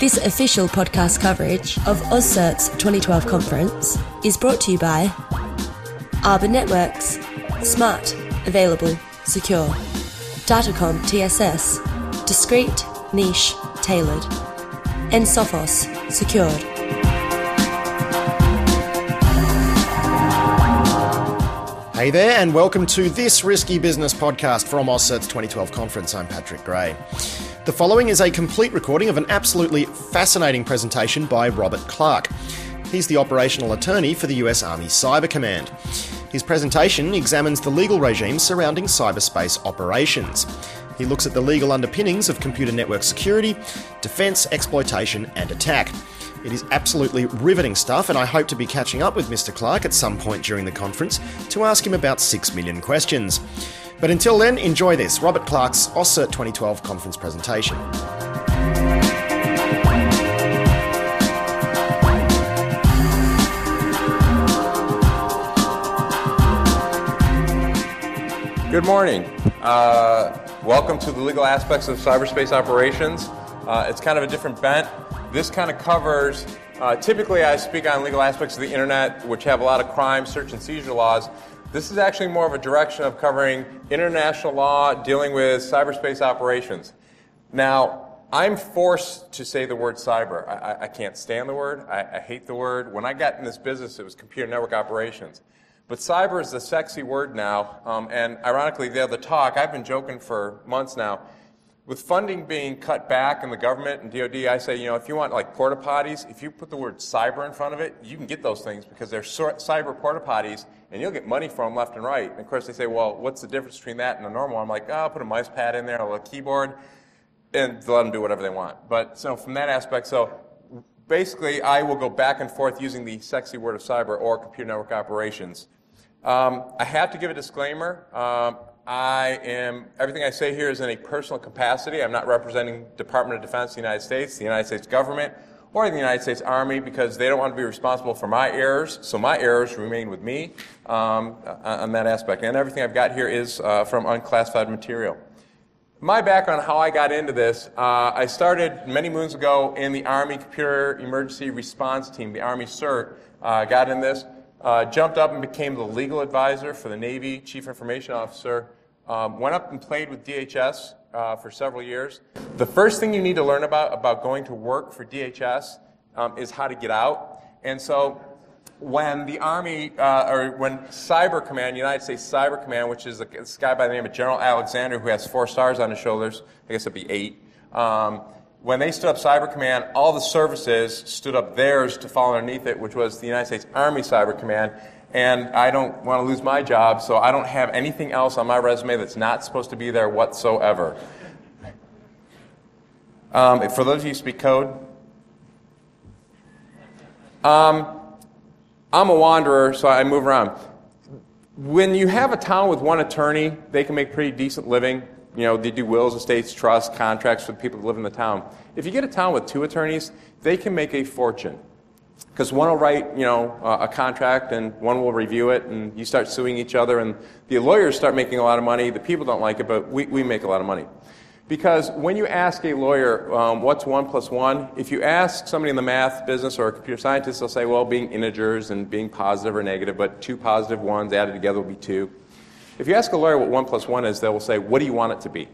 This official podcast coverage of AusCert's 2012 conference is brought to you by Arbor Networks. Smart, available, secure. Datacom TSS. Discreet, niche, tailored. And Sophos, secured. Hey there, and welcome to this Risky Business podcast from AusCert's 2012 conference. I'm Patrick Gray. The following is a complete recording of an absolutely fascinating presentation by Robert Clark. He's the operational attorney for the US Army Cyber Command. His presentation examines the legal regime surrounding cyberspace operations. He looks at the legal underpinnings of computer network security, defense, exploitation, and attack. It is absolutely riveting stuff, and I hope to be catching up with Mr. Clark at some point during the conference to ask him about 6 million questions. But until then, enjoy this Robert Clark's AusCert 2012 conference presentation. Good morning. Uh, welcome to the legal aspects of cyberspace operations. Uh, it's kind of a different bent. This kind of covers, uh, typically, I speak on legal aspects of the internet, which have a lot of crime, search, and seizure laws. This is actually more of a direction of covering international law dealing with cyberspace operations. Now, I'm forced to say the word cyber. I, I can't stand the word. I, I, hate the word. When I got in this business, it was computer network operations. But cyber is the sexy word now. Um, and ironically, the other talk, I've been joking for months now. With funding being cut back in the government and DoD, I say, you know, if you want like porta potties, if you put the word cyber in front of it, you can get those things because they're cyber porta potties and you'll get money from them left and right. And of course, they say, well, what's the difference between that and a normal? I'm like, oh, I'll put a mouse pad in there, a little keyboard, and let them do whatever they want. But so from that aspect, so basically, I will go back and forth using the sexy word of cyber or computer network operations. Um, I have to give a disclaimer. Um, I am, everything I say here is in a personal capacity. I'm not representing Department of Defense of the United States, the United States government, or the United States Army because they don't want to be responsible for my errors. So my errors remain with me um, on that aspect. And everything I've got here is uh, from unclassified material. My background, how I got into this, uh, I started many moons ago in the Army Computer Emergency Response Team, the Army CERT. Uh, got in this. Uh, jumped up and became the legal advisor for the Navy Chief Information Officer. Um, went up and played with DHS uh, for several years. The first thing you need to learn about about going to work for DHS um, is how to get out. And so, when the Army uh, or when Cyber Command, United States Cyber Command, which is a, this guy by the name of General Alexander who has four stars on his shoulders, I guess it'd be eight. Um, when they stood up Cyber Command, all the services stood up theirs to fall underneath it, which was the United States Army Cyber Command. And I don't want to lose my job, so I don't have anything else on my resume that's not supposed to be there whatsoever. Um, for those of you who speak code, um, I'm a wanderer, so I move around. When you have a town with one attorney, they can make pretty decent living you know, they do wills, estates, trusts, contracts for people that live in the town. If you get a town with two attorneys, they can make a fortune. Because one will write, you know, a contract and one will review it and you start suing each other and the lawyers start making a lot of money. The people don't like it, but we, we make a lot of money. Because when you ask a lawyer, um, what's one plus one, if you ask somebody in the math business or a computer scientist, they'll say, well, being integers and being positive or negative, but two positive ones added together will be two. If you ask a lawyer what 1 plus 1 is, they will say, What do you want it to be?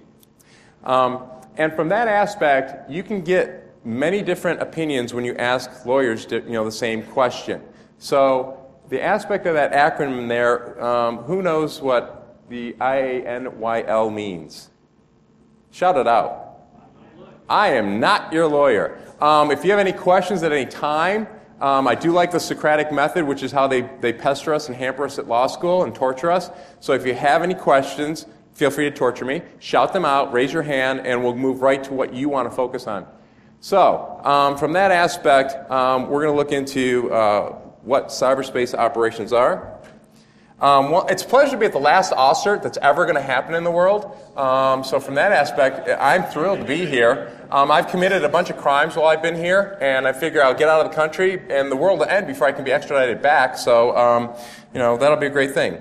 Um, and from that aspect, you can get many different opinions when you ask lawyers you know, the same question. So, the aspect of that acronym there, um, who knows what the IANYL means? Shout it out. I am not your lawyer. Um, if you have any questions at any time, um, I do like the Socratic method, which is how they, they pester us and hamper us at law school and torture us. So if you have any questions, feel free to torture me. Shout them out, raise your hand, and we'll move right to what you want to focus on. So, um, from that aspect, um, we're going to look into uh, what cyberspace operations are. Um, well, it's a pleasure to be at the last AusCert that's ever going to happen in the world. Um, so, from that aspect, I'm thrilled to be here. Um, I've committed a bunch of crimes while I've been here, and I figure I'll get out of the country and the world will end before I can be extradited back. So, um, you know, that'll be a great thing.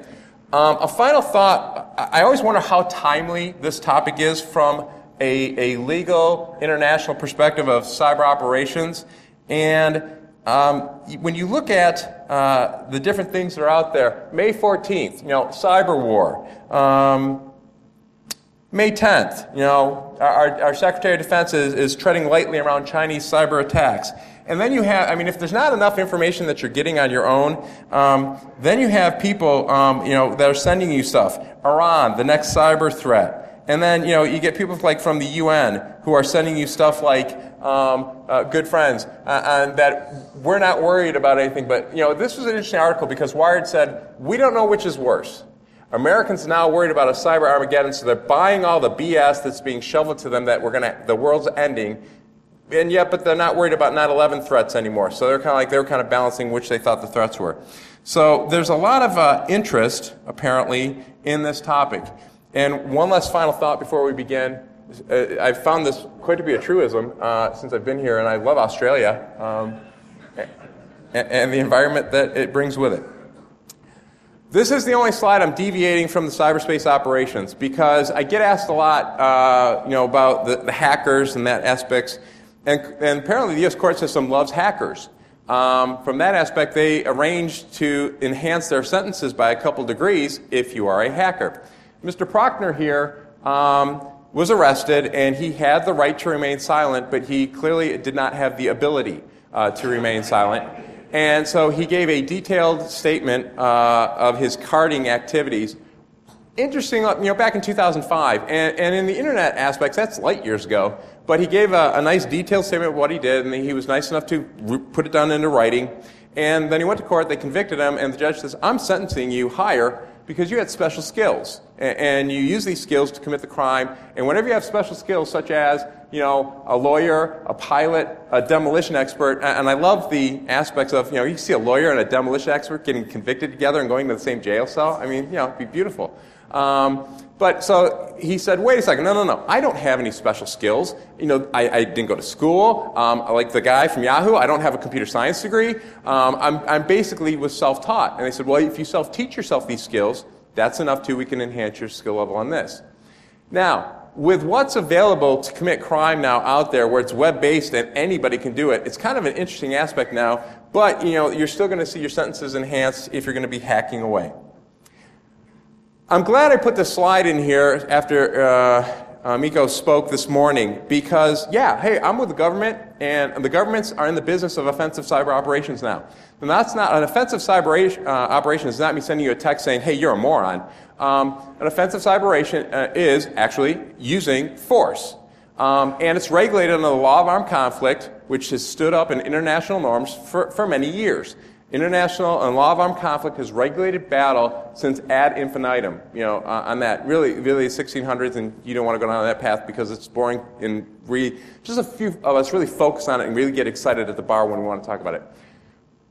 Um, a final thought I always wonder how timely this topic is from a, a legal international perspective of cyber operations. And um, when you look at uh, the different things that are out there, May 14th, you know, cyber war. Um, May 10th, you know, our, our Secretary of Defense is, is treading lightly around Chinese cyber attacks. And then you have, I mean, if there's not enough information that you're getting on your own, um, then you have people, um, you know, that are sending you stuff. Iran, the next cyber threat. And then, you know, you get people like from the UN who are sending you stuff like um, uh, good friends, uh, and that we're not worried about anything. But, you know, this was an interesting article because Wired said, we don't know which is worse. Americans are now worried about a cyber Armageddon, so they're buying all the BS that's being shoveled to them that we're gonna, the world's ending, and yet, but they're not worried about 9/11 threats anymore. So they're kind of like they were kind of balancing which they thought the threats were. So there's a lot of uh, interest apparently in this topic. And one last final thought before we begin. Uh, I've found this quite to be a truism uh, since I've been here, and I love Australia um, and, and the environment that it brings with it. This is the only slide I'm deviating from the cyberspace operations because I get asked a lot, uh, you know, about the, the, hackers and that aspects. And, and apparently the U.S. court system loves hackers. Um, from that aspect, they arranged to enhance their sentences by a couple degrees if you are a hacker. Mr. Prochnow here um, was arrested, and he had the right to remain silent, but he clearly did not have the ability uh, to remain silent. And so he gave a detailed statement uh, of his carding activities. Interesting, you know, back in 2005, and, and in the internet aspects, that's light years ago. But he gave a, a, nice detailed statement of what he did, and he was nice enough to put it down into writing. And then he went to court, they convicted him, and the judge says, I'm sentencing you higher because you had special skills. And, you use these skills to commit the crime. And whenever you have special skills, such as, you know, a lawyer, a pilot, a demolition expert, and I love the aspects of, you know, you see a lawyer and a demolition expert getting convicted together and going to the same jail cell. I mean, you know, it'd be beautiful. Um, but so he said, wait a second, no, no, no, I don't have any special skills. You know, I, I didn't go to school. Um, like the guy from Yahoo, I don't have a computer science degree. Um, I'm, I'm basically was self-taught. And they said, well, if you self-teach yourself these skills, that's enough too. We can enhance your skill level on this. Now, with what's available to commit crime now out there, where it's web-based and anybody can do it, it's kind of an interesting aspect now. But you know, you're still going to see your sentences enhanced if you're going to be hacking away. I'm glad I put this slide in here after uh, uh, Mikko spoke this morning because, yeah, hey, I'm with the government, and the governments are in the business of offensive cyber operations now. And that's not an offensive cyber uh, operation does not mean sending you a text saying, hey, you're a moron. Um, an offensive cyber operation uh, is actually using force. Um, and it's regulated under the law of armed conflict, which has stood up in international norms for, for many years. International and law of armed conflict has regulated battle since ad infinitum. You know, uh, on that really, really 1600s, and you don't want to go down that path because it's boring. And re- just a few of us really focus on it and really get excited at the bar when we want to talk about it.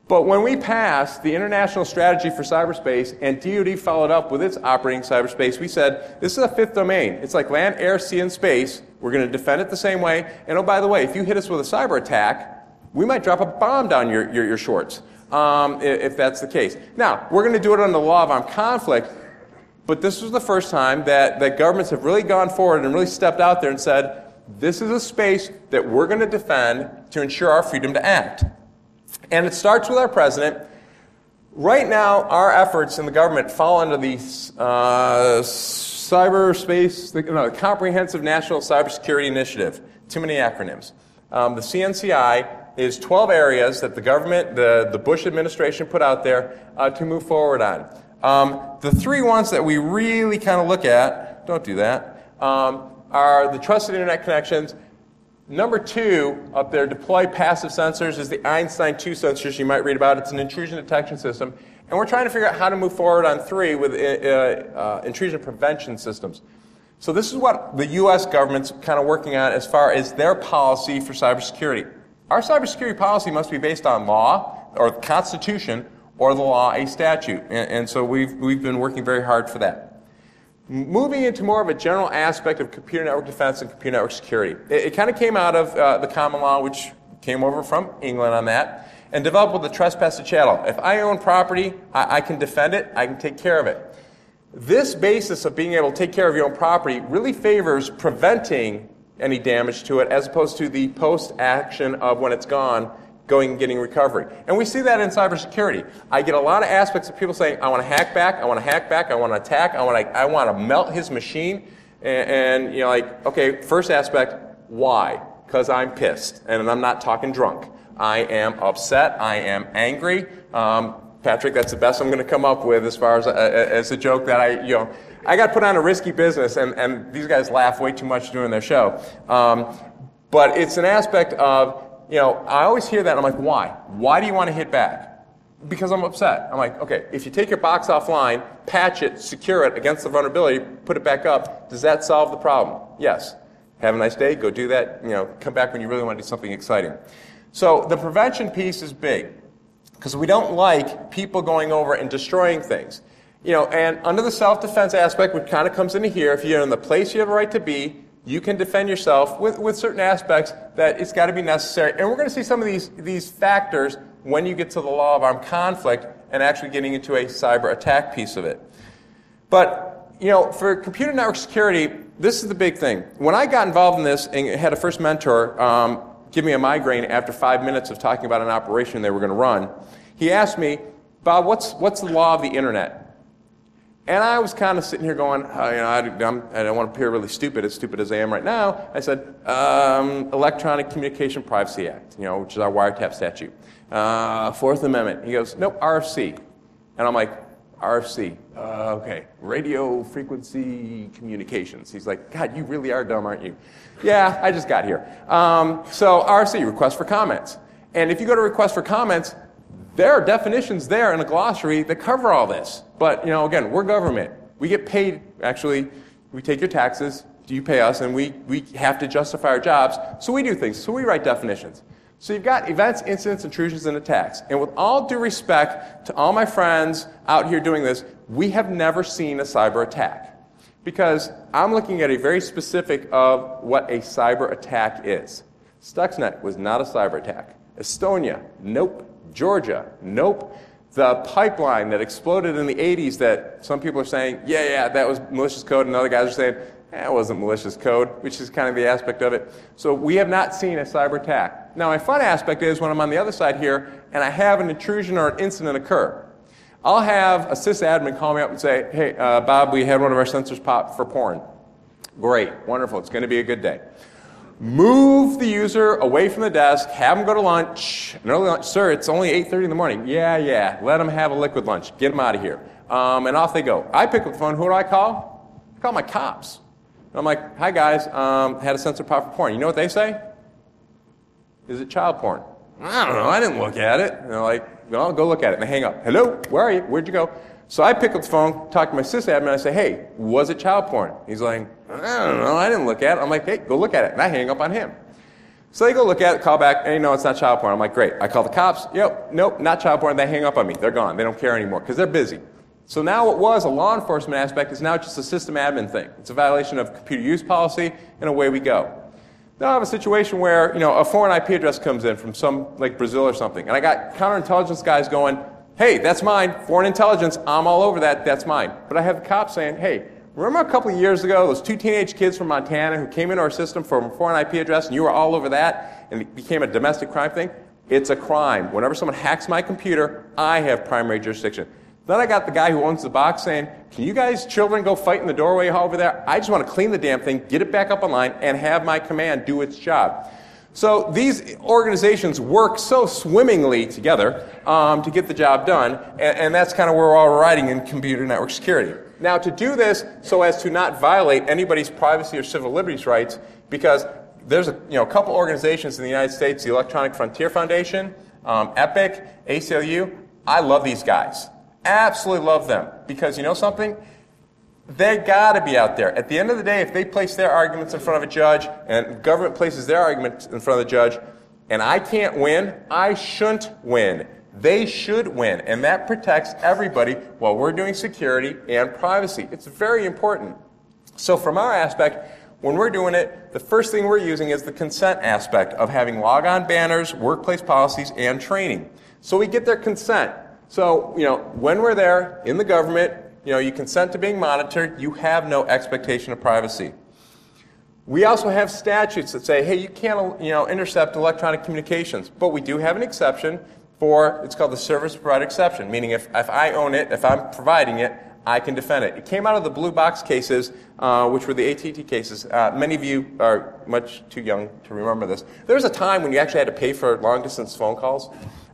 But when we passed the International Strategy for Cyberspace and DoD followed up with its operating cyberspace, we said this is a fifth domain. It's like land, air, sea, and space. We're going to defend it the same way. And oh, by the way, if you hit us with a cyber attack, we might drop a bomb down your, your, your shorts um, if that's the case. Now, we're going to do it under the law of armed conflict, but this was the first time that, that governments have really gone forward and really stepped out there and said, this is a space that we're going to defend to ensure our freedom to act. And it starts with our president. Right now, our efforts in the government fall under the uh, cyberspace, the no, Comprehensive National Cybersecurity Initiative. Too many acronyms. Um, the CNCI is 12 areas that the government, the, the Bush administration put out there uh, to move forward on. Um, the three ones that we really kind of look at, don't do that, um, are the trusted internet connections. Number two up there, deploy passive sensors, is the Einstein 2 sensors you might read about. It's an intrusion detection system. And we're trying to figure out how to move forward on three with uh, uh, intrusion prevention systems. So this is what the U.S. government's kind of working on as far as their policy for cybersecurity. Our cybersecurity policy must be based on law or the Constitution or the law, a statute. And, and, so we've, we've been working very hard for that. Moving into more of a general aspect of computer network defense and computer network security. It, it kind of came out of uh, the common law, which came over from England on that, and developed with the trespass to chattel. If I own property, I, I can defend it, I can take care of it. This basis of being able to take care of your own property really favors preventing any damage to it as opposed to the post action of when it's gone going and getting recovery. And we see that in cybersecurity. I get a lot of aspects of people saying, I want to hack back, I want to hack back, I want to attack, I want to, I want to melt his machine. And, and you know, like, okay, first aspect, why? Because I'm pissed, and I'm not talking drunk. I am upset, I am angry. Um, Patrick, that's the best I'm going to come up with as far as, uh, as a joke that I, you know, I got put on a risky business, and, and these guys laugh way too much doing their show. Um, but it's an aspect of, you know, I always hear that, I'm like, why? Why do you want to hit back? Because I'm upset. I'm like, okay, if you take your box offline, patch it, secure it against the vulnerability, put it back up, does that solve the problem? Yes. Have a nice day, go do that, you know, come back when you really want to do something exciting. So the prevention piece is big because we don't like people going over and destroying things. You know, and under the self-defense aspect, which kind of comes into here, if you're in the place you have a right to be, you can defend yourself with, with certain aspects that it's got to be necessary. And we're going to see some of these, these factors when you get to the law of armed conflict and actually getting into a cyber attack piece of it. But, you know, for computer network security, this is the big thing. When I got involved in this and had a first mentor um, give me a migraine after five minutes of talking about an operation they were going to run, he asked me, Bob, what's, what's the law of the internet? And I was kind of sitting here going, uh, you know, I, I'm, I don't want to appear really stupid, as stupid as I am right now. I said, um, Electronic Communication Privacy Act, you know, which is our wiretap statute. Uh, Fourth Amendment. He goes, nope, RFC. And I'm like, RFC. Uh, okay, radio frequency communications. He's like, God, you really are dumb, aren't you? yeah, I just got here. Um, so RFC, request for comments. And if you go to request for comments, there are definitions there in a glossary that cover all this. But, you know, again, we're government. We get paid, actually, we take your taxes, do you pay us, and we, we have to justify our jobs. So we do things. So we write definitions. So you've got events, incidents, intrusions, and attacks. And with all due respect to all my friends out here doing this, we have never seen a cyber attack. Because I'm looking at a very specific of what a cyber attack is. Stuxnet was not a cyber attack. Estonia, nope. Georgia, nope. The pipeline that exploded in the 80s that some people are saying, yeah, yeah, that was malicious code, and other guys are saying, that wasn't malicious code, which is kind of the aspect of it. So we have not seen a cyber attack. Now, my fun aspect is when I'm on the other side here and I have an intrusion or an incident occur, I'll have a sysadmin call me up and say, hey, uh, Bob, we had one of our sensors pop for porn. Great, wonderful, it's going to be a good day move the user away from the desk, have them go to lunch, an early lunch. Sir, it's only 8.30 in the morning. Yeah, yeah, let them have a liquid lunch. Get them out of here. Um, and off they go. I pick up the phone. Who do I call? I call my cops. And I'm like, hi, guys, um, had a sensor pop for porn. You know what they say? Is it child porn? I don't know. I didn't look at it. And they're like, well, go look at it. And they hang up. Hello, where are you? Where'd you go? So I pick up the phone, talk to my sysadmin, I say, hey, was it child porn? He's like, I don't know, I didn't look at it. I'm like, hey, go look at it. And I hang up on him. So they go look at it, call back, hey, no, it's not child porn. I'm like, great. I call the cops, yep, nope, not child porn. They hang up on me. They're gone. They don't care anymore because they're busy. So now what was a law enforcement aspect is now just a system admin thing. It's a violation of computer use policy, and away we go. Now I have a situation where, you know, a foreign IP address comes in from some, like Brazil or something, and I got counterintelligence guys going, hey, that's mine. Foreign intelligence, I'm all over that. That's mine. But I have the cops saying, hey, remember a couple years ago, those two teenage kids from Montana who came into our system from a foreign IP address and you were all over that and it became a domestic crime thing? It's a crime. Whenever someone hacks my computer, I have primary jurisdiction. Then I got the guy who owns the box saying, Can you guys, children, go fight in the doorway over there? I just want to clean the damn thing, get it back up online, and have my command do its job. So these organizations work so swimmingly together um, to get the job done, and, and that's kind of where we're all riding in computer network security. Now, to do this so as to not violate anybody's privacy or civil liberties rights, because there's a you know, a couple organizations in the United States, the Electronic Frontier Foundation, um, EPIC, ACLU. I love these guys. Absolutely love them. Because you know something? They got to be out there. At the end of the day, if they place their arguments in front of a judge and government places their arguments in front of the judge, and I can't win, I shouldn't win. They should win, and that protects everybody while we're doing security and privacy. It's very important. So, from our aspect, when we're doing it, the first thing we're using is the consent aspect of having logon banners, workplace policies, and training. So we get their consent. So, you know, when we're there in the government, you know, you consent to being monitored, you have no expectation of privacy. We also have statutes that say, hey, you can't you know, intercept electronic communications, but we do have an exception for, it's called the service provider exception, meaning if, if I own it, if I'm providing it, I can defend it. It came out of the blue box cases, uh, which were the AT&T cases. Uh, many of you are much too young to remember this. There was a time when you actually had to pay for long distance phone calls.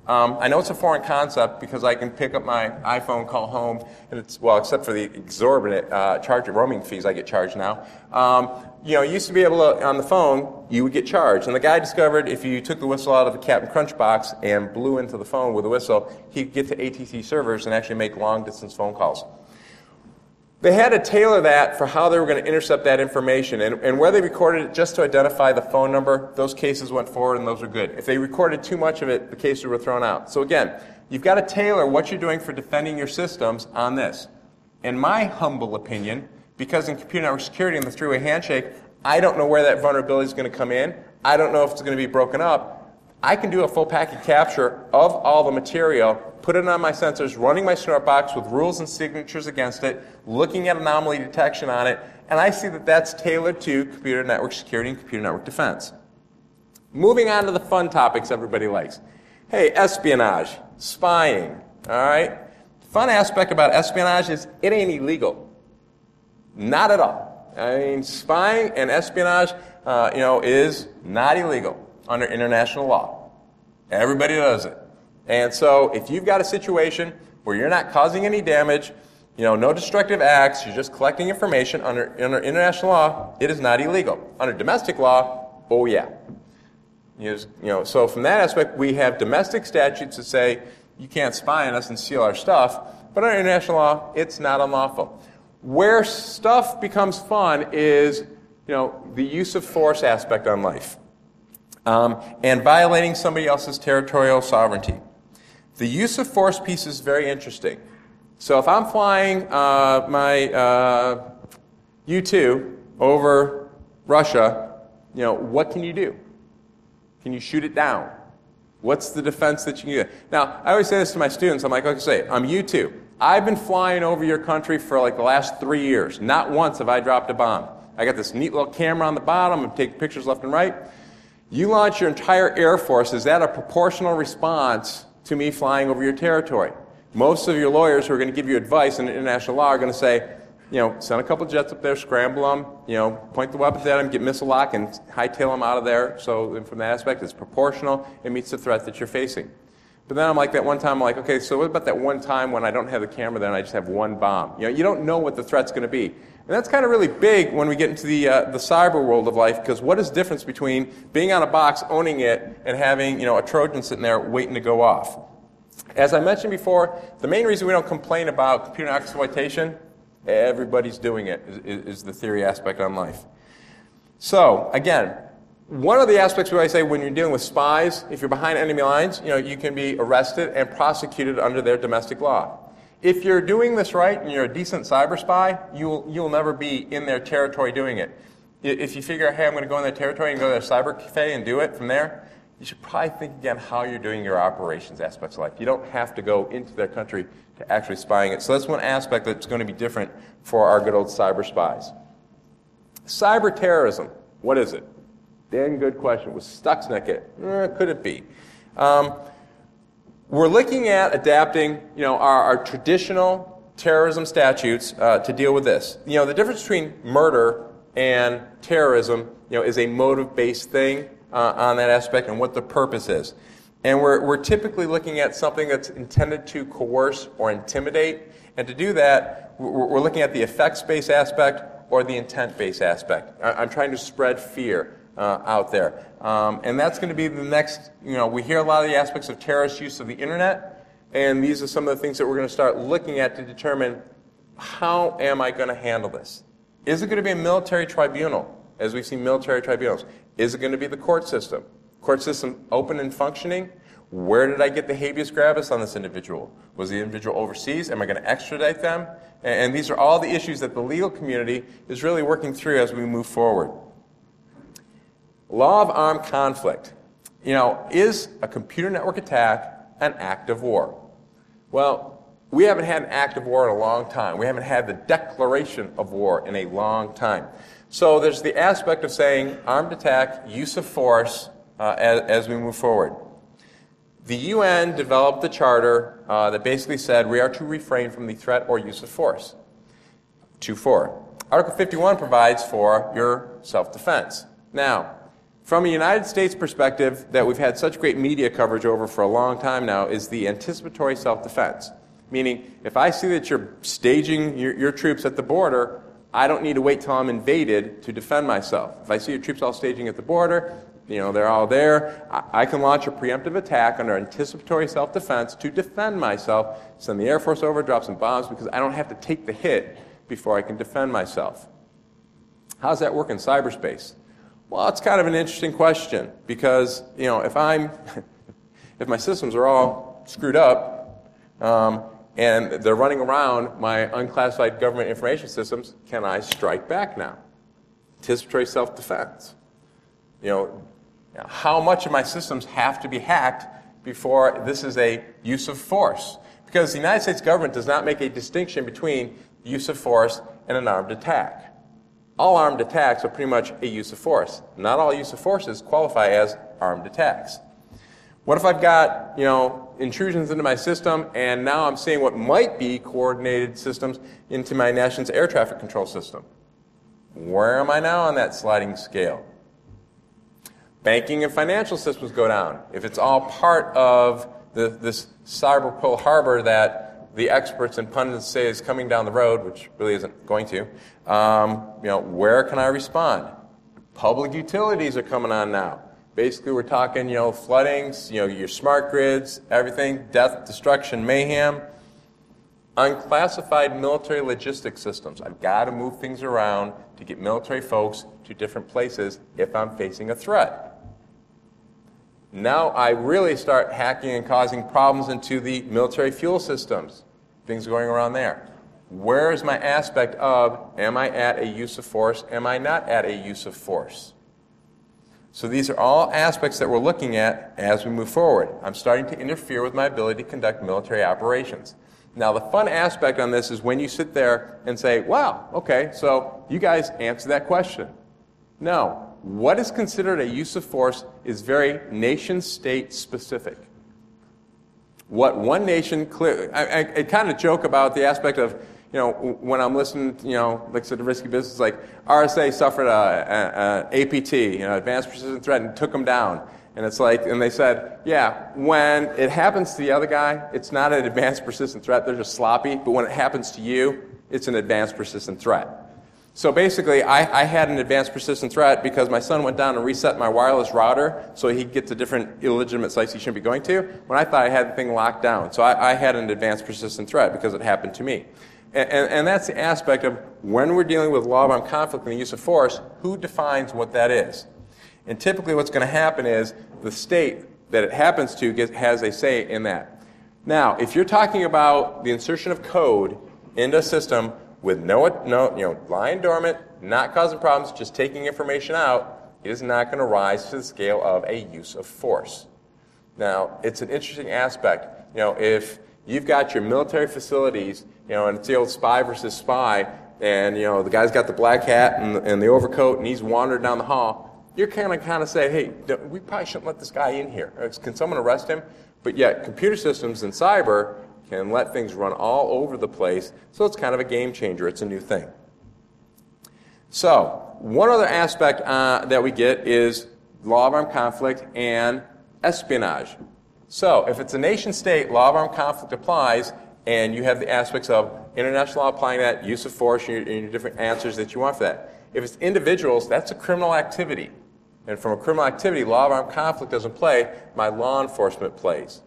Um, I know it's a foreign concept because I can pick up my iPhone, call home, and it's, well, except for the exorbitant uh, charge of roaming fees I get charged now. Um, you know, you used to be able to, on the phone, you would get charged. And the guy discovered if you took the whistle out of the Captain Crunch box and blew into the phone with a whistle, he'd get to AT&T servers and actually make long distance phone calls. They had to tailor that for how they were going to intercept that information. And, and where they recorded it just to identify the phone number, those cases went forward and those were good. If they recorded too much of it, the cases were thrown out. So again, you've got to tailor what you're doing for defending your systems on this. In my humble opinion, because in computer network security and the three-way handshake, I don't know where that vulnerability is going to come in. I don't know if it's going to be broken up. I can do a full packet capture of all the material, put it on my sensors, running my snort box with rules and signatures against it, looking at anomaly detection on it, and I see that that's tailored to computer network security and computer network defense. Moving on to the fun topics everybody likes. Hey, espionage, spying, all right? Fun aspect about espionage is it ain't illegal. Not at all. I mean, spying and espionage, uh, you know, is not illegal under international law. Everybody does it. And so if you've got a situation where you're not causing any damage, you know, no destructive acts, you're just collecting information under, under international law, it is not illegal. Under domestic law, oh yeah. You, know, so from that aspect, we have domestic statutes that say you can't spy on us and steal our stuff, but under international law, it's not unlawful. Where stuff becomes fun is, you know, the use of force aspect on life um, and violating somebody else's territorial sovereignty. The use of force piece is very interesting. So if I'm flying uh, my uh, U-2 over Russia, you know, what can you do? Can you shoot it down? What's the defense that you can do? Now, I always say this to my students. I'm like, okay, say, I'm U-2. I've been flying over your country for like the last three years. Not once have I dropped a bomb. I got this neat little camera on the bottom. I'm taking pictures left and right. You launch your entire Air Force. Is that a proportional response to me flying over your territory? Most of your lawyers who are going to give you advice in international law are going to say, you know, send a couple jets up there, scramble them, you know, point the weapons at them, get missile lock, and hightail them out of there. So from that aspect, it's proportional. It meets the threat that you're facing. But then I'm like that one time, I'm like, okay, so what about that one time when I don't have the camera there and I just have one bomb? You know, you don't know what the threat's going to be. And that's kind of really big when we get into the, uh, the cyber world of life, because what is the difference between being on a box, owning it, and having you know, a Trojan sitting there waiting to go off? As I mentioned before, the main reason we don't complain about computer exploitation, everybody's doing it, is, is the theory aspect on life. So, again, one of the aspects where I say when you're dealing with spies, if you're behind enemy lines, you know, you can be arrested and prosecuted under their domestic law. If you're doing this right and you're a decent cyber spy, you'll, you'll never be in their territory doing it. If you figure, hey, I'm going to go in their territory and go to their cyber cafe and do it from there, you should probably think again how you're doing your operations aspects of life. You don't have to go into their country to actually spying it. So that's one aspect that's going to be different for our good old cyber spies. Cyber terrorism, what is it? Damn good question. Was Stuxnet it? Eh, could it be? Um, we're looking at adapting, you know, our, our traditional terrorism statutes uh, to deal with this. You know, the difference between murder and terrorism, you know, is a motive-based thing uh, on that aspect and what the purpose is. And we're, we're typically looking at something that's intended to coerce or intimidate. And to do that, we're, looking at the effects-based aspect or the intent-based aspect. I'm trying to spread fear uh, out there. Um, and that's going to be the next, you know, we hear a lot of the aspects of terrorist use of the internet, and these are some of the things that we're going to start looking at to determine how am I going to handle this? Is it going to be a military tribunal, as we see military tribunals? Is it going to be the court system? Court system open and functioning? Where did I get the habeas corpus on this individual? Was the individual overseas? Am I going to extradite them? And these are all the issues that the legal community is really working through as we move forward. Law of armed conflict. You know, is a computer network attack an act of war? Well, we haven't had an act of war in a long time. We haven't had the declaration of war in a long time. So there's the aspect of saying armed attack, use of force uh, as, as, we move forward. The UN developed the charter uh, that basically said we are to refrain from the threat or use of force. 2 4. Article 51 provides for your self defense. Now, from a United States perspective, that we've had such great media coverage over for a long time now, is the anticipatory self defense. Meaning, if I see that you're staging your, your, troops at the border, I don't need to wait till I'm invaded to defend myself. If I see your troops all staging at the border, you know, they're all there, I, can launch a preemptive attack under anticipatory self defense to defend myself, send the Air Force over, drop some bombs, because I don't have to take the hit before I can defend myself. How does that work in cyberspace? Well, it's kind of an interesting question because, you know, if I'm, if my systems are all screwed up, um, and they're running around my unclassified government information systems, can I strike back now? Anticipatory self defense. You know, how much of my systems have to be hacked before this is a use of force? Because the United States government does not make a distinction between use of force and an armed attack. All armed attacks are pretty much a use of force. Not all use of forces qualify as armed attacks. What if I've got, you know, intrusions into my system and now I'm seeing what might be coordinated systems into my nation's air traffic control system? Where am I now on that sliding scale? Banking and financial systems go down. If it's all part of the, this cyber Pearl Harbor that the experts and pundits say is coming down the road, which really isn't going to, um, you know, where can I respond? Public utilities are coming on now. Basically, we're talking, you know, floodings, you know, your smart grids, everything, death, destruction, mayhem. Unclassified military logistics systems. I've got to move things around to get military folks to different places if I'm facing a threat. Now I really start hacking and causing problems into the military fuel systems, things going around there. Where is my aspect of am I at a use of force? Am I not at a use of force? So these are all aspects that we're looking at as we move forward. I'm starting to interfere with my ability to conduct military operations. Now, the fun aspect on this is when you sit there and say, wow, okay, so you guys answer that question. No, what is considered a use of force is very nation state specific. What one nation clear, I, I, I kind of joke about the aspect of, you know, when I'm listening, you know, like said, the risky business, like RSA suffered a, a, a APT, you know, advanced persistent threat, and took them down. And it's like, and they said, yeah, when it happens to the other guy, it's not an advanced persistent threat, they're just sloppy. But when it happens to you, it's an advanced persistent threat. So basically, I, I, had an advanced persistent threat because my son went down and reset my wireless router so he'd get to different illegitimate sites he shouldn't be going to when I thought I had the thing locked down. So I, I had an advanced persistent threat because it happened to me. And, and, that's the aspect of when we're dealing with law of armed conflict and the use of force, who defines what that is? And typically, what's going to happen is the state that it happens to gets, has a say in that. Now, if you're talking about the insertion of code into a system with no, no, you know, lying dormant, not causing problems, just taking information out, it is not going to rise to the scale of a use of force. Now, it's an interesting aspect. You know, if you've got your military facilities, you know, and it's the old spy versus spy, and you know the guy's got the black hat and, and the overcoat, and he's wandering down the hall, you're kind of kind of say, hey, we probably shouldn't let this guy in here. Can someone arrest him? But yet, computer systems and cyber can let things run all over the place. So it's kind of a game changer. It's a new thing. So, one other aspect uh, that we get is law of armed conflict and espionage. So, if it's a nation state, law of armed conflict applies, and you have the aspects of international law applying that, use of force, and your, your different answers that you want for that. If it's individuals, that's a criminal activity. And from a criminal activity, law of armed conflict doesn't play, my law enforcement plays.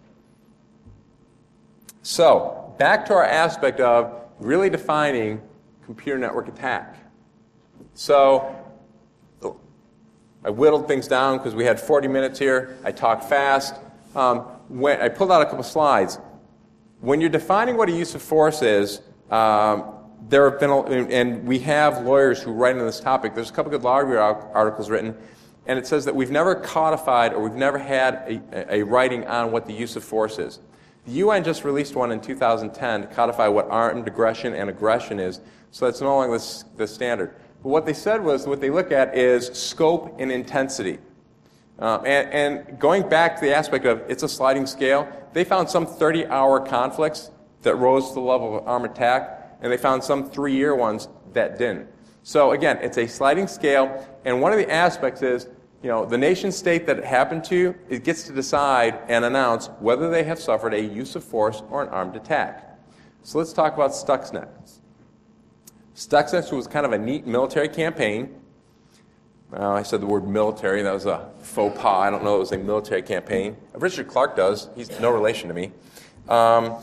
So, back to our aspect of really defining computer network attack. So, I whittled things down because we had 40 minutes here. I talked fast. Um, when, I pulled out a couple slides. When you're defining what a use of force is, um, there have been, and we have lawyers who write on this topic. There's a couple good law review articles written, and it says that we've never codified or we've never had a, a writing on what the use of force is. The UN just released one in 2010 to codify what armed aggression and aggression is, so that's no longer the, the standard. But what they said was what they look at is scope and intensity. Um, and, and, going back to the aspect of it's a sliding scale, they found some 30 hour conflicts that rose to the level of armed attack, and they found some three year ones that didn't. So again, it's a sliding scale, and one of the aspects is, you know, the nation state that it happened to, it gets to decide and announce whether they have suffered a use of force or an armed attack. So let's talk about Stuxnet. Stuxnet was kind of a neat military campaign uh, I said the word military. That was a faux pas. I don't know it was a military campaign. Richard Clarke does. He's no relation to me. Um,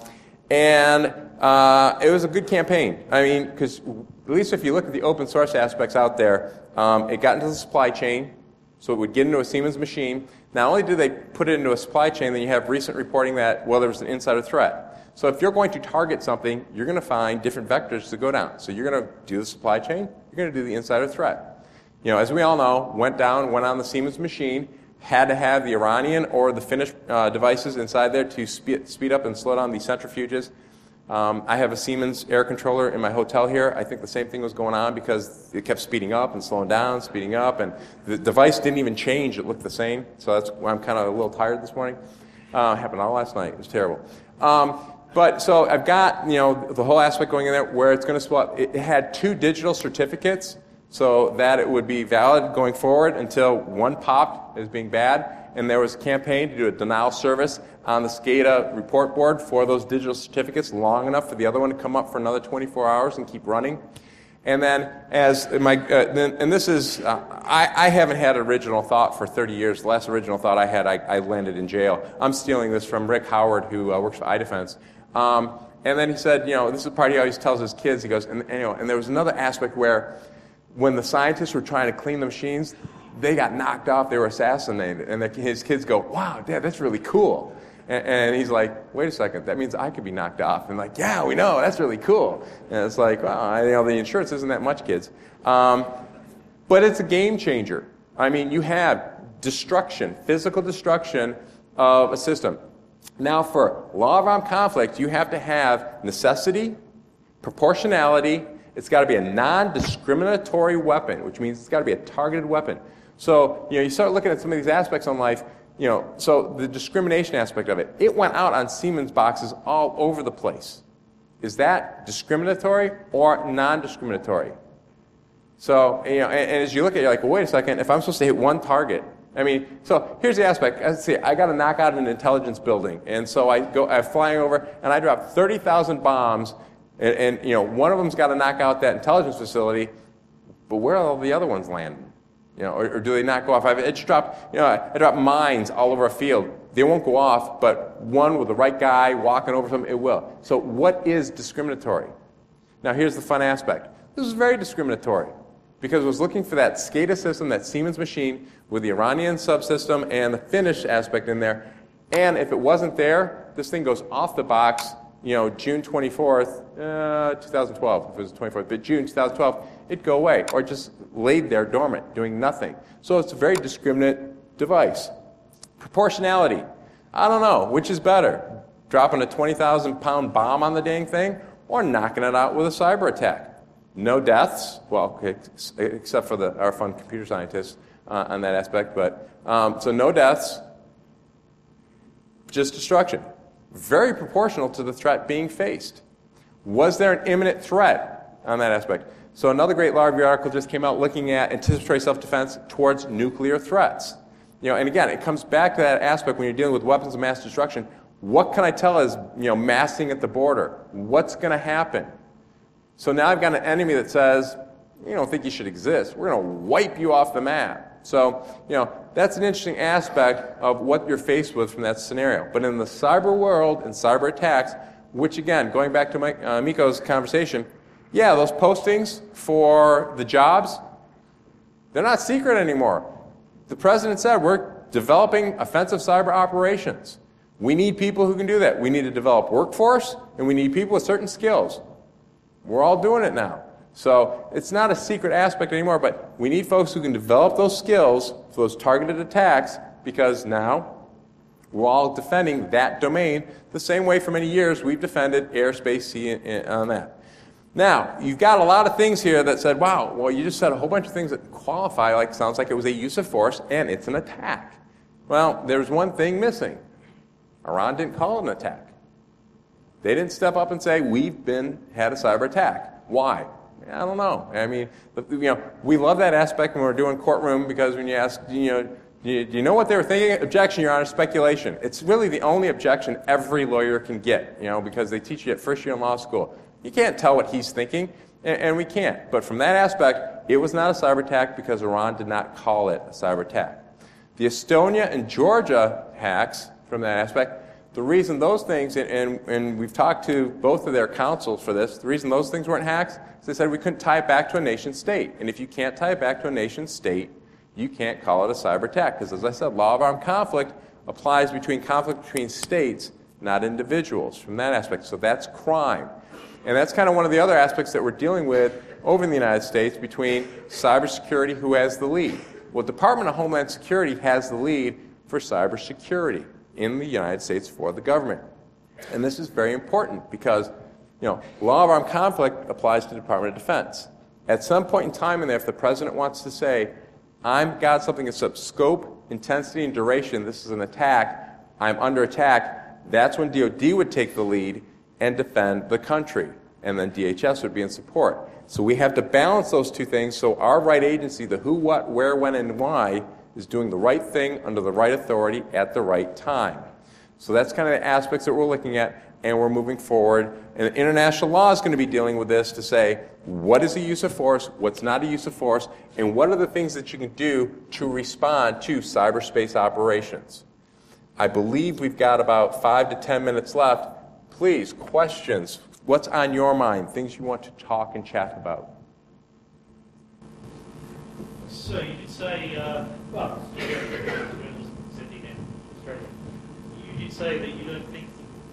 and uh, it was a good campaign. I mean, because at least if you look at the open source aspects out there, um, it got into the supply chain, so it would get into a Siemens machine. Not only did they put it into a supply chain, then you have recent reporting that, well, there was an insider threat. So if you're going to target something, you're going to find different vectors to go down. So you're going to do the supply chain, you're going to do the insider threat you know, as we all know, went down, went on the Siemens machine, had to have the Iranian or the Finnish uh, devices inside there to speed, speed up and slow down the centrifuges. Um, I have a Siemens air controller in my hotel here. I think the same thing was going on because it kept speeding up and slowing down, speeding up, and the device didn't even change. It looked the same. So that's why I'm kind of a little tired this morning. Uh, happened all last night. It was terrible. Um, but so I've got you know the whole aspect going in there where it's going to split. It had two digital certificates so that it would be valid going forward until one popped as being bad. And there was a campaign to do a denial service on the SCADA report board for those digital certificates long enough for the other one to come up for another 24 hours and keep running. And then, as my, uh, and this is, uh, I, I, haven't had original thought for 30 years. The last original thought I had, I, I landed in jail. I'm stealing this from Rick Howard, who uh, works for iDefense. Um, and then he said, you know, this is the part he always tells his kids. He goes, and, and, you know, and there was another aspect where when the scientists were trying to clean the machines, they got knocked off, they were assassinated. And the, his kids go, wow, Dad, that's really cool. And, and, he's like, wait a second, that means I could be knocked off. And like, yeah, we know, that's really cool. And it's like, well, you know, the insurance isn't that much, kids. Um, but it's a game changer. I mean, you have destruction, physical destruction of a system. Now, for law of armed conflict, you have to have necessity, proportionality, it's got to be a non discriminatory weapon, which means it's got to be a targeted weapon. So, you know, you start looking at some of these aspects on life, you know, so the discrimination aspect of it, it went out on Siemens boxes all over the place. Is that discriminatory or non discriminatory? So, you know, and, and, as you look at it, you're like, well, wait a second, if I'm supposed to hit one target, I mean, so here's the aspect. Let's see, I got to knock out an intelligence building. And so I go, I'm flying over, and I drop 30,000 bombs and, and you know, one of them's got to knock out that intelligence facility, but where are all the other ones landing? You know, or, or do they not go off? I've, just dropped, you know, I, dropped mines all over a field. They won't go off, but one with the right guy walking over something, it will. So what is discriminatory? Now here's the fun aspect. This is very discriminatory because it was looking for that SCADA system, that Siemens machine with the Iranian subsystem and the Finnish aspect in there. And if it wasn't there, this thing goes off the box you know, June 24th, uh, 2012, if it was 24th, but June 2012, it'd go away or just laid there dormant, doing nothing. So it's a very discriminate device. Proportionality. I don't know, which is better? Dropping a 20,000 pound bomb on the dang thing or knocking it out with a cyber attack? No deaths, well, except for the, our fun computer scientists uh, on that aspect, but um, so no deaths, just destruction very proportional to the threat being faced. Was there an imminent threat on that aspect? So, another great law review article just came out looking at anticipatory self defense towards nuclear threats. You know, and again, it comes back to that aspect when you're dealing with weapons of mass destruction. What can I tell as you know, massing at the border? What's going to happen? So now I've got an enemy that says, you don't think you should exist. We're going to wipe you off the map. So, you know, that's an interesting aspect of what you're faced with from that scenario. But in the cyber world and cyber attacks, which again, going back to uh, Mikko's conversation, yeah, those postings for the jobs, they're not secret anymore. The president said we're developing offensive cyber operations. We need people who can do that. We need to develop workforce, and we need people with certain skills. We're all doing it now. So it's not a secret aspect anymore, but we need folks who can develop those skills for those targeted attacks because now We're all defending that domain the same way for many years we've defended airspace, sea, and, on that. Now, you've got a lot of things here that said, wow, well, you just said a whole bunch of things that qualify, like sounds like it was a use of force and it's an attack. Well, there's one thing missing. Iran didn't call it an attack. They didn't step up and say, we've been had a cyber attack. Why? I don't know. I mean, you know, we love that aspect when we're doing courtroom because when you ask, you know, do you, do you know what they were thinking? Objection, Your Honor, speculation. It's really the only objection every lawyer can get, you know, because they teach you at first year in law school. You can't tell what he's thinking, and, and we can't. But from that aspect, it was not a cyber attack because Iran did not call it a cyber attack. The Estonia and Georgia hacks, from that aspect, the reason those things, and, and, we've talked to both of their counsels for this, the reason those things weren't hacks is they said we couldn't tie it back to a nation state. And if you can't tie it back to a nation state, you can't call it a cyber attack. Because as I said, law of armed conflict applies between conflict between states, not individuals, from that aspect. So that's crime. And that's kind of one of the other aspects that we're dealing with over in the United States between cybersecurity, who has the lead. Well, Department of Homeland Security has the lead for cybersecurity in the United States for the government. And this is very important because, you know, law of armed conflict applies to the Department of Defense. At some point in time in there, if the president wants to say, I've got something that's of scope, intensity, and duration, this is an attack, I'm under attack, that's when DoD would take the lead and defend the country. And then DHS would be in support. So we have to balance those two things so our right agency, the who, what, where, when, and why, is doing the right thing under the right authority at the right time. So that's kind of the aspects that we're looking at, and we're moving forward. And international law is going to be dealing with this to say what is a use of force, what's not a use of force, and what are the things that you can do to respond to cyberspace operations. I believe we've got about five to ten minutes left please, questions. What's on your mind? Things you want to talk and chat about? So you did say, uh, well, you did say that you don't think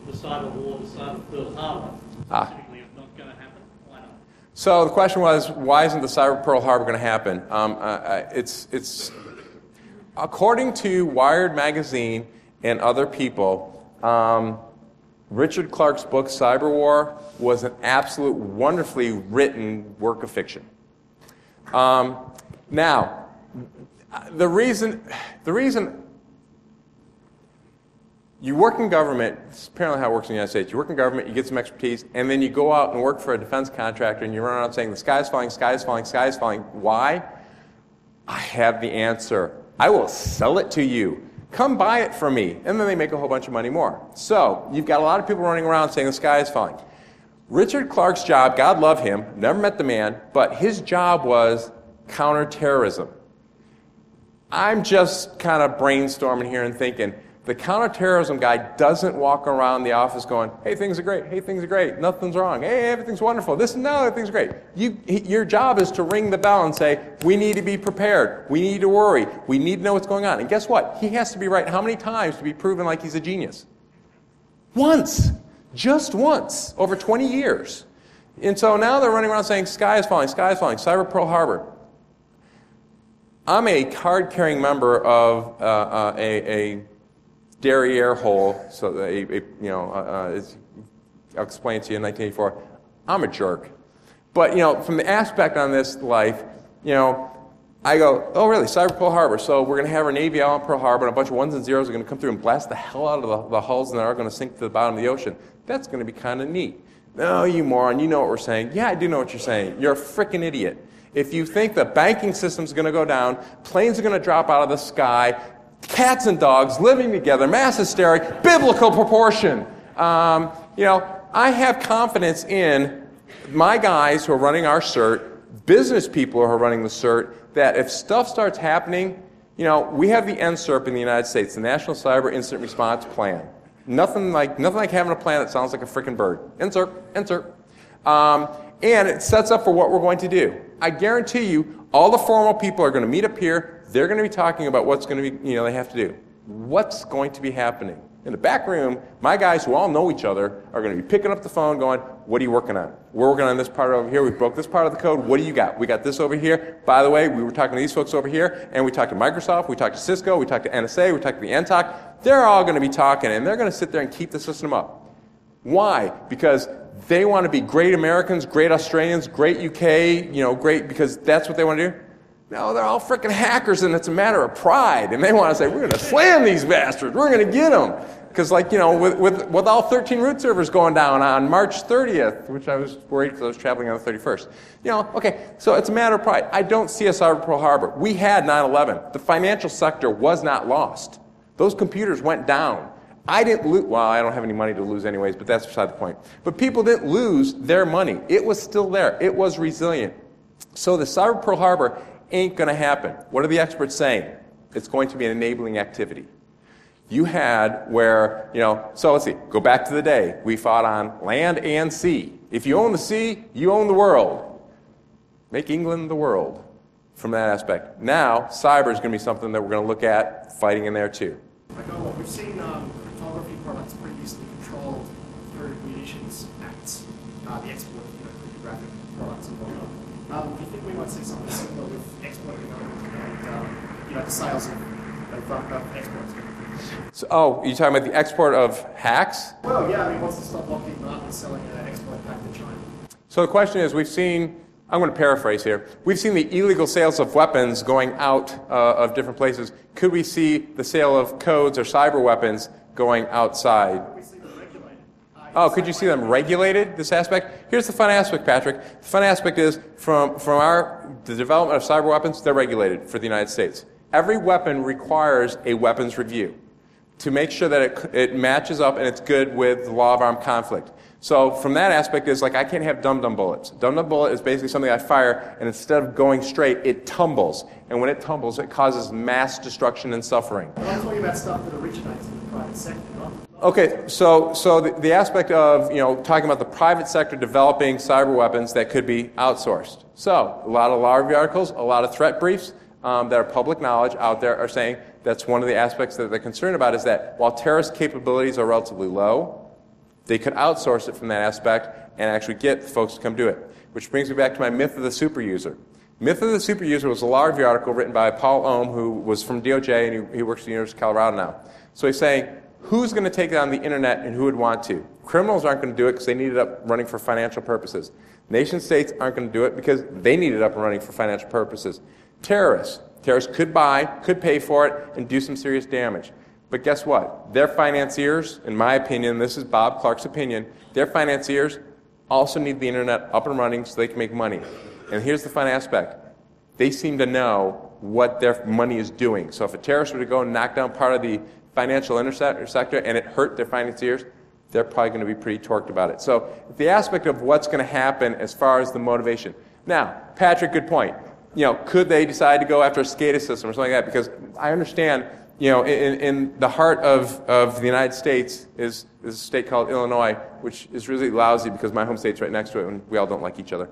the cyber war, the cyber Pearl Harbor, ah. is not going to happen. Why not? So the question was, why isn't the cyber Pearl Harbor going to happen? Um, uh, it's, it's according to Wired magazine and other people. Um, Richard Clarke's book, Cyber War, was an absolute wonderfully written work of fiction. Um, now, the reason, the reason you work in government, it's apparently how it works in the United States. You work in government, you get some expertise, and then you go out and work for a defense contractor and you run around saying, the sky's falling, sky's falling, sky's falling. Why? I have the answer. I will sell it to you. Come buy it from me. And then they make a whole bunch of money more. So you've got a lot of people running around saying the sky is falling. Richard Clarke's job, God love him, never met the man, but his job was counterterrorism. I'm just kind of brainstorming here and thinking, the counterterrorism guy doesn't walk around the office going, hey, things are great, hey, things are great, nothing's wrong, hey, everything's wonderful, this and no, everything's great. You, your job is to ring the bell and say, we need to be prepared, we need to worry, we need to know what's going on. And guess what? He has to be right how many times to be proven like he's a genius? Once. Just once, over 20 years. And so now they're running around saying, sky is falling, sky is falling, Cyber Pearl Harbor. I'm a card carrying member of uh, uh, a, a derriere hole, so a, a you know, uh, uh I'll explain to you in 1984. I'm a jerk. But, you know, from the aspect on this life, you know, I go, oh, really, Cyber Pearl Harbor. So we're going to have our Navy out on Pearl Harbor, and a bunch of ones and zeros are going to come through and blast the hell out of the, the hulls, and they're going to sink to the bottom of the ocean. That's going to be kind of neat. No, you moron, you know what we're saying. Yeah, I do know what you're saying. You're a freaking idiot. If you think the banking system's going to go down, planes are going to drop out of the sky, cats and dogs living together, mass hysteria, biblical proportion. Um, you know, I have confidence in my guys who are running our CERT, business people who are running the CERT, that if stuff starts happening, you know, we have the NCIRP in the United States, the National Cyber Incident Response Plan. Nothing like, nothing like having a plan that sounds like a freaking bird. NCIRP, NCIRP. Um, and it sets up for what we're going to do. I guarantee you, all the formal people are going to meet up here, they're going to be talking about what's going to be, you know, they have to do. What's going to be happening? In the back room, my guys who all know each other are going to be picking up the phone going, What are you working on? We're working on this part over here. We broke this part of the code. What do you got? We got this over here. By the way, we were talking to these folks over here, and we talked to Microsoft, we talked to Cisco, we talked to NSA, we talked to the NTOC. They're all going to be talking, and they're going to sit there and keep the system up. Why? Because they want to be great Americans, great Australians, great UK, you know, great because that's what they want to do. No, they're all freaking hackers, and it's a matter of pride. And they want to say, we're going to slam these bastards. We're going to get them. Because, like, you know, with, with, with all 13 root servers going down on March 30th, which I was worried because I was traveling on the 31st. You know, okay, so it's a matter of pride. I don't see a cyber Pearl Harbor. We had 9 11. The financial sector was not lost. Those computers went down. I didn't lose, well, I don't have any money to lose anyways, but that's beside the point. But people didn't lose their money. It was still there, it was resilient. So the cyber Pearl Harbor ain't going to happen. What are the experts saying? It's going to be an enabling activity. You had where, you know, so let's see, go back to the day. We fought on land and sea. If you own the sea, you own the world. Make England the world from that aspect. Now, cyber is going to be something that we're going to look at fighting in there too. We've seen um, controlled through munitions acts, uh, the export of you know, cryptographic products and whatnot. Um, do you think we might see something similar with exporting and um, you know, the sales of, of, of exports? So, oh, you're talking about the export of hacks? Well, yeah, I mean, what's to stop Lockheed Martin selling an export pack to China? So the question is, we've seen, I'm going to paraphrase here, we've seen the illegal sales of weapons going out uh, of different places. Could we see the sale of codes or cyber weapons going outside? Oh, could you see them regulated, this aspect? Here's the fun aspect, Patrick. The fun aspect is from, from our, the development of cyber weapons, they're regulated for the United States. Every weapon requires a weapons review to make sure that it, it matches up and it's good with the law of armed conflict. So from that aspect is like I can't have dum-dum bullets. Dum-dum bullet is basically something I fire and instead of going straight, it tumbles. And when it tumbles, it causes mass destruction and suffering. I'm talking about stuff that originates in the private sector, not Okay, so, so the, the aspect of, you know, talking about the private sector developing cyber weapons that could be outsourced. So, a lot of law review articles, a lot of threat briefs um, that are public knowledge out there are saying that's one of the aspects that they're concerned about is that while terrorist capabilities are relatively low, they could outsource it from that aspect and actually get folks to come do it. Which brings me back to my myth of the super user. Myth of the super user was a law review article written by Paul Ohm, who was from DOJ and he, he works at the University of Colorado now. So he's saying, who's going to take it on the internet and who would want to? Criminals aren't going to do it because they need it up running for financial purposes. Nation states aren't going to do it because they need it up and running for financial purposes. Terrorists. Terrorists could buy, could pay for it, and do some serious damage. But guess what? Their financiers, in my opinion, this is Bob Clark's opinion, their financiers also need the internet up and running so they can make money. And here's the fun aspect they seem to know what their money is doing. So if a terrorist were to go and knock down part of the financial sector and it hurt their financiers, they're probably going to be pretty torqued about it. So the aspect of what's going to happen as far as the motivation. Now, Patrick, good point. You know, could they decide to go after a SCADA system or something like that? Because I understand you know, in, in, the heart of, of the United States is, is a state called Illinois, which is really lousy because my home state's right next to it and we all don't like each other.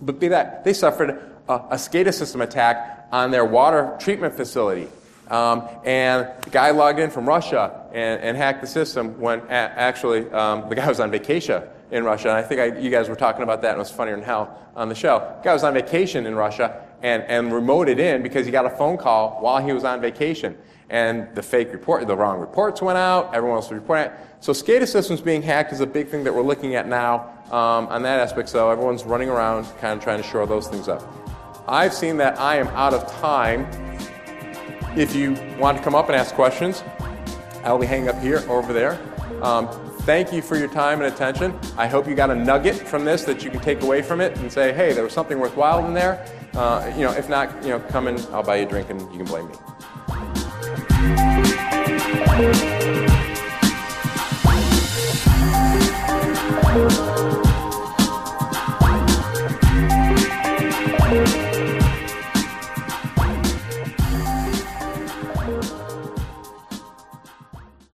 But be that, they suffered a, a SCADA system attack on their water treatment facility. Um, and the guy logged in from Russia and, and hacked the system when a- actually um, the guy was on vacation in Russia. And I think I, you guys were talking about that and it was funnier than hell on the show. The guy was on vacation in Russia and, and remoted in because he got a phone call while he was on vacation and the fake report, the wrong reports went out, everyone else was reporting it. So SCADA systems being hacked is a big thing that we're looking at now um, on that aspect, so everyone's running around kind of trying to shore those things up. I've seen that I am out of time. If you want to come up and ask questions, I'll be hanging up here over there. Um, thank you for your time and attention. I hope you got a nugget from this that you can take away from it and say, hey, there was something worthwhile in there. Uh, you know, if not, you know, come and I'll buy you a drink and you can blame me.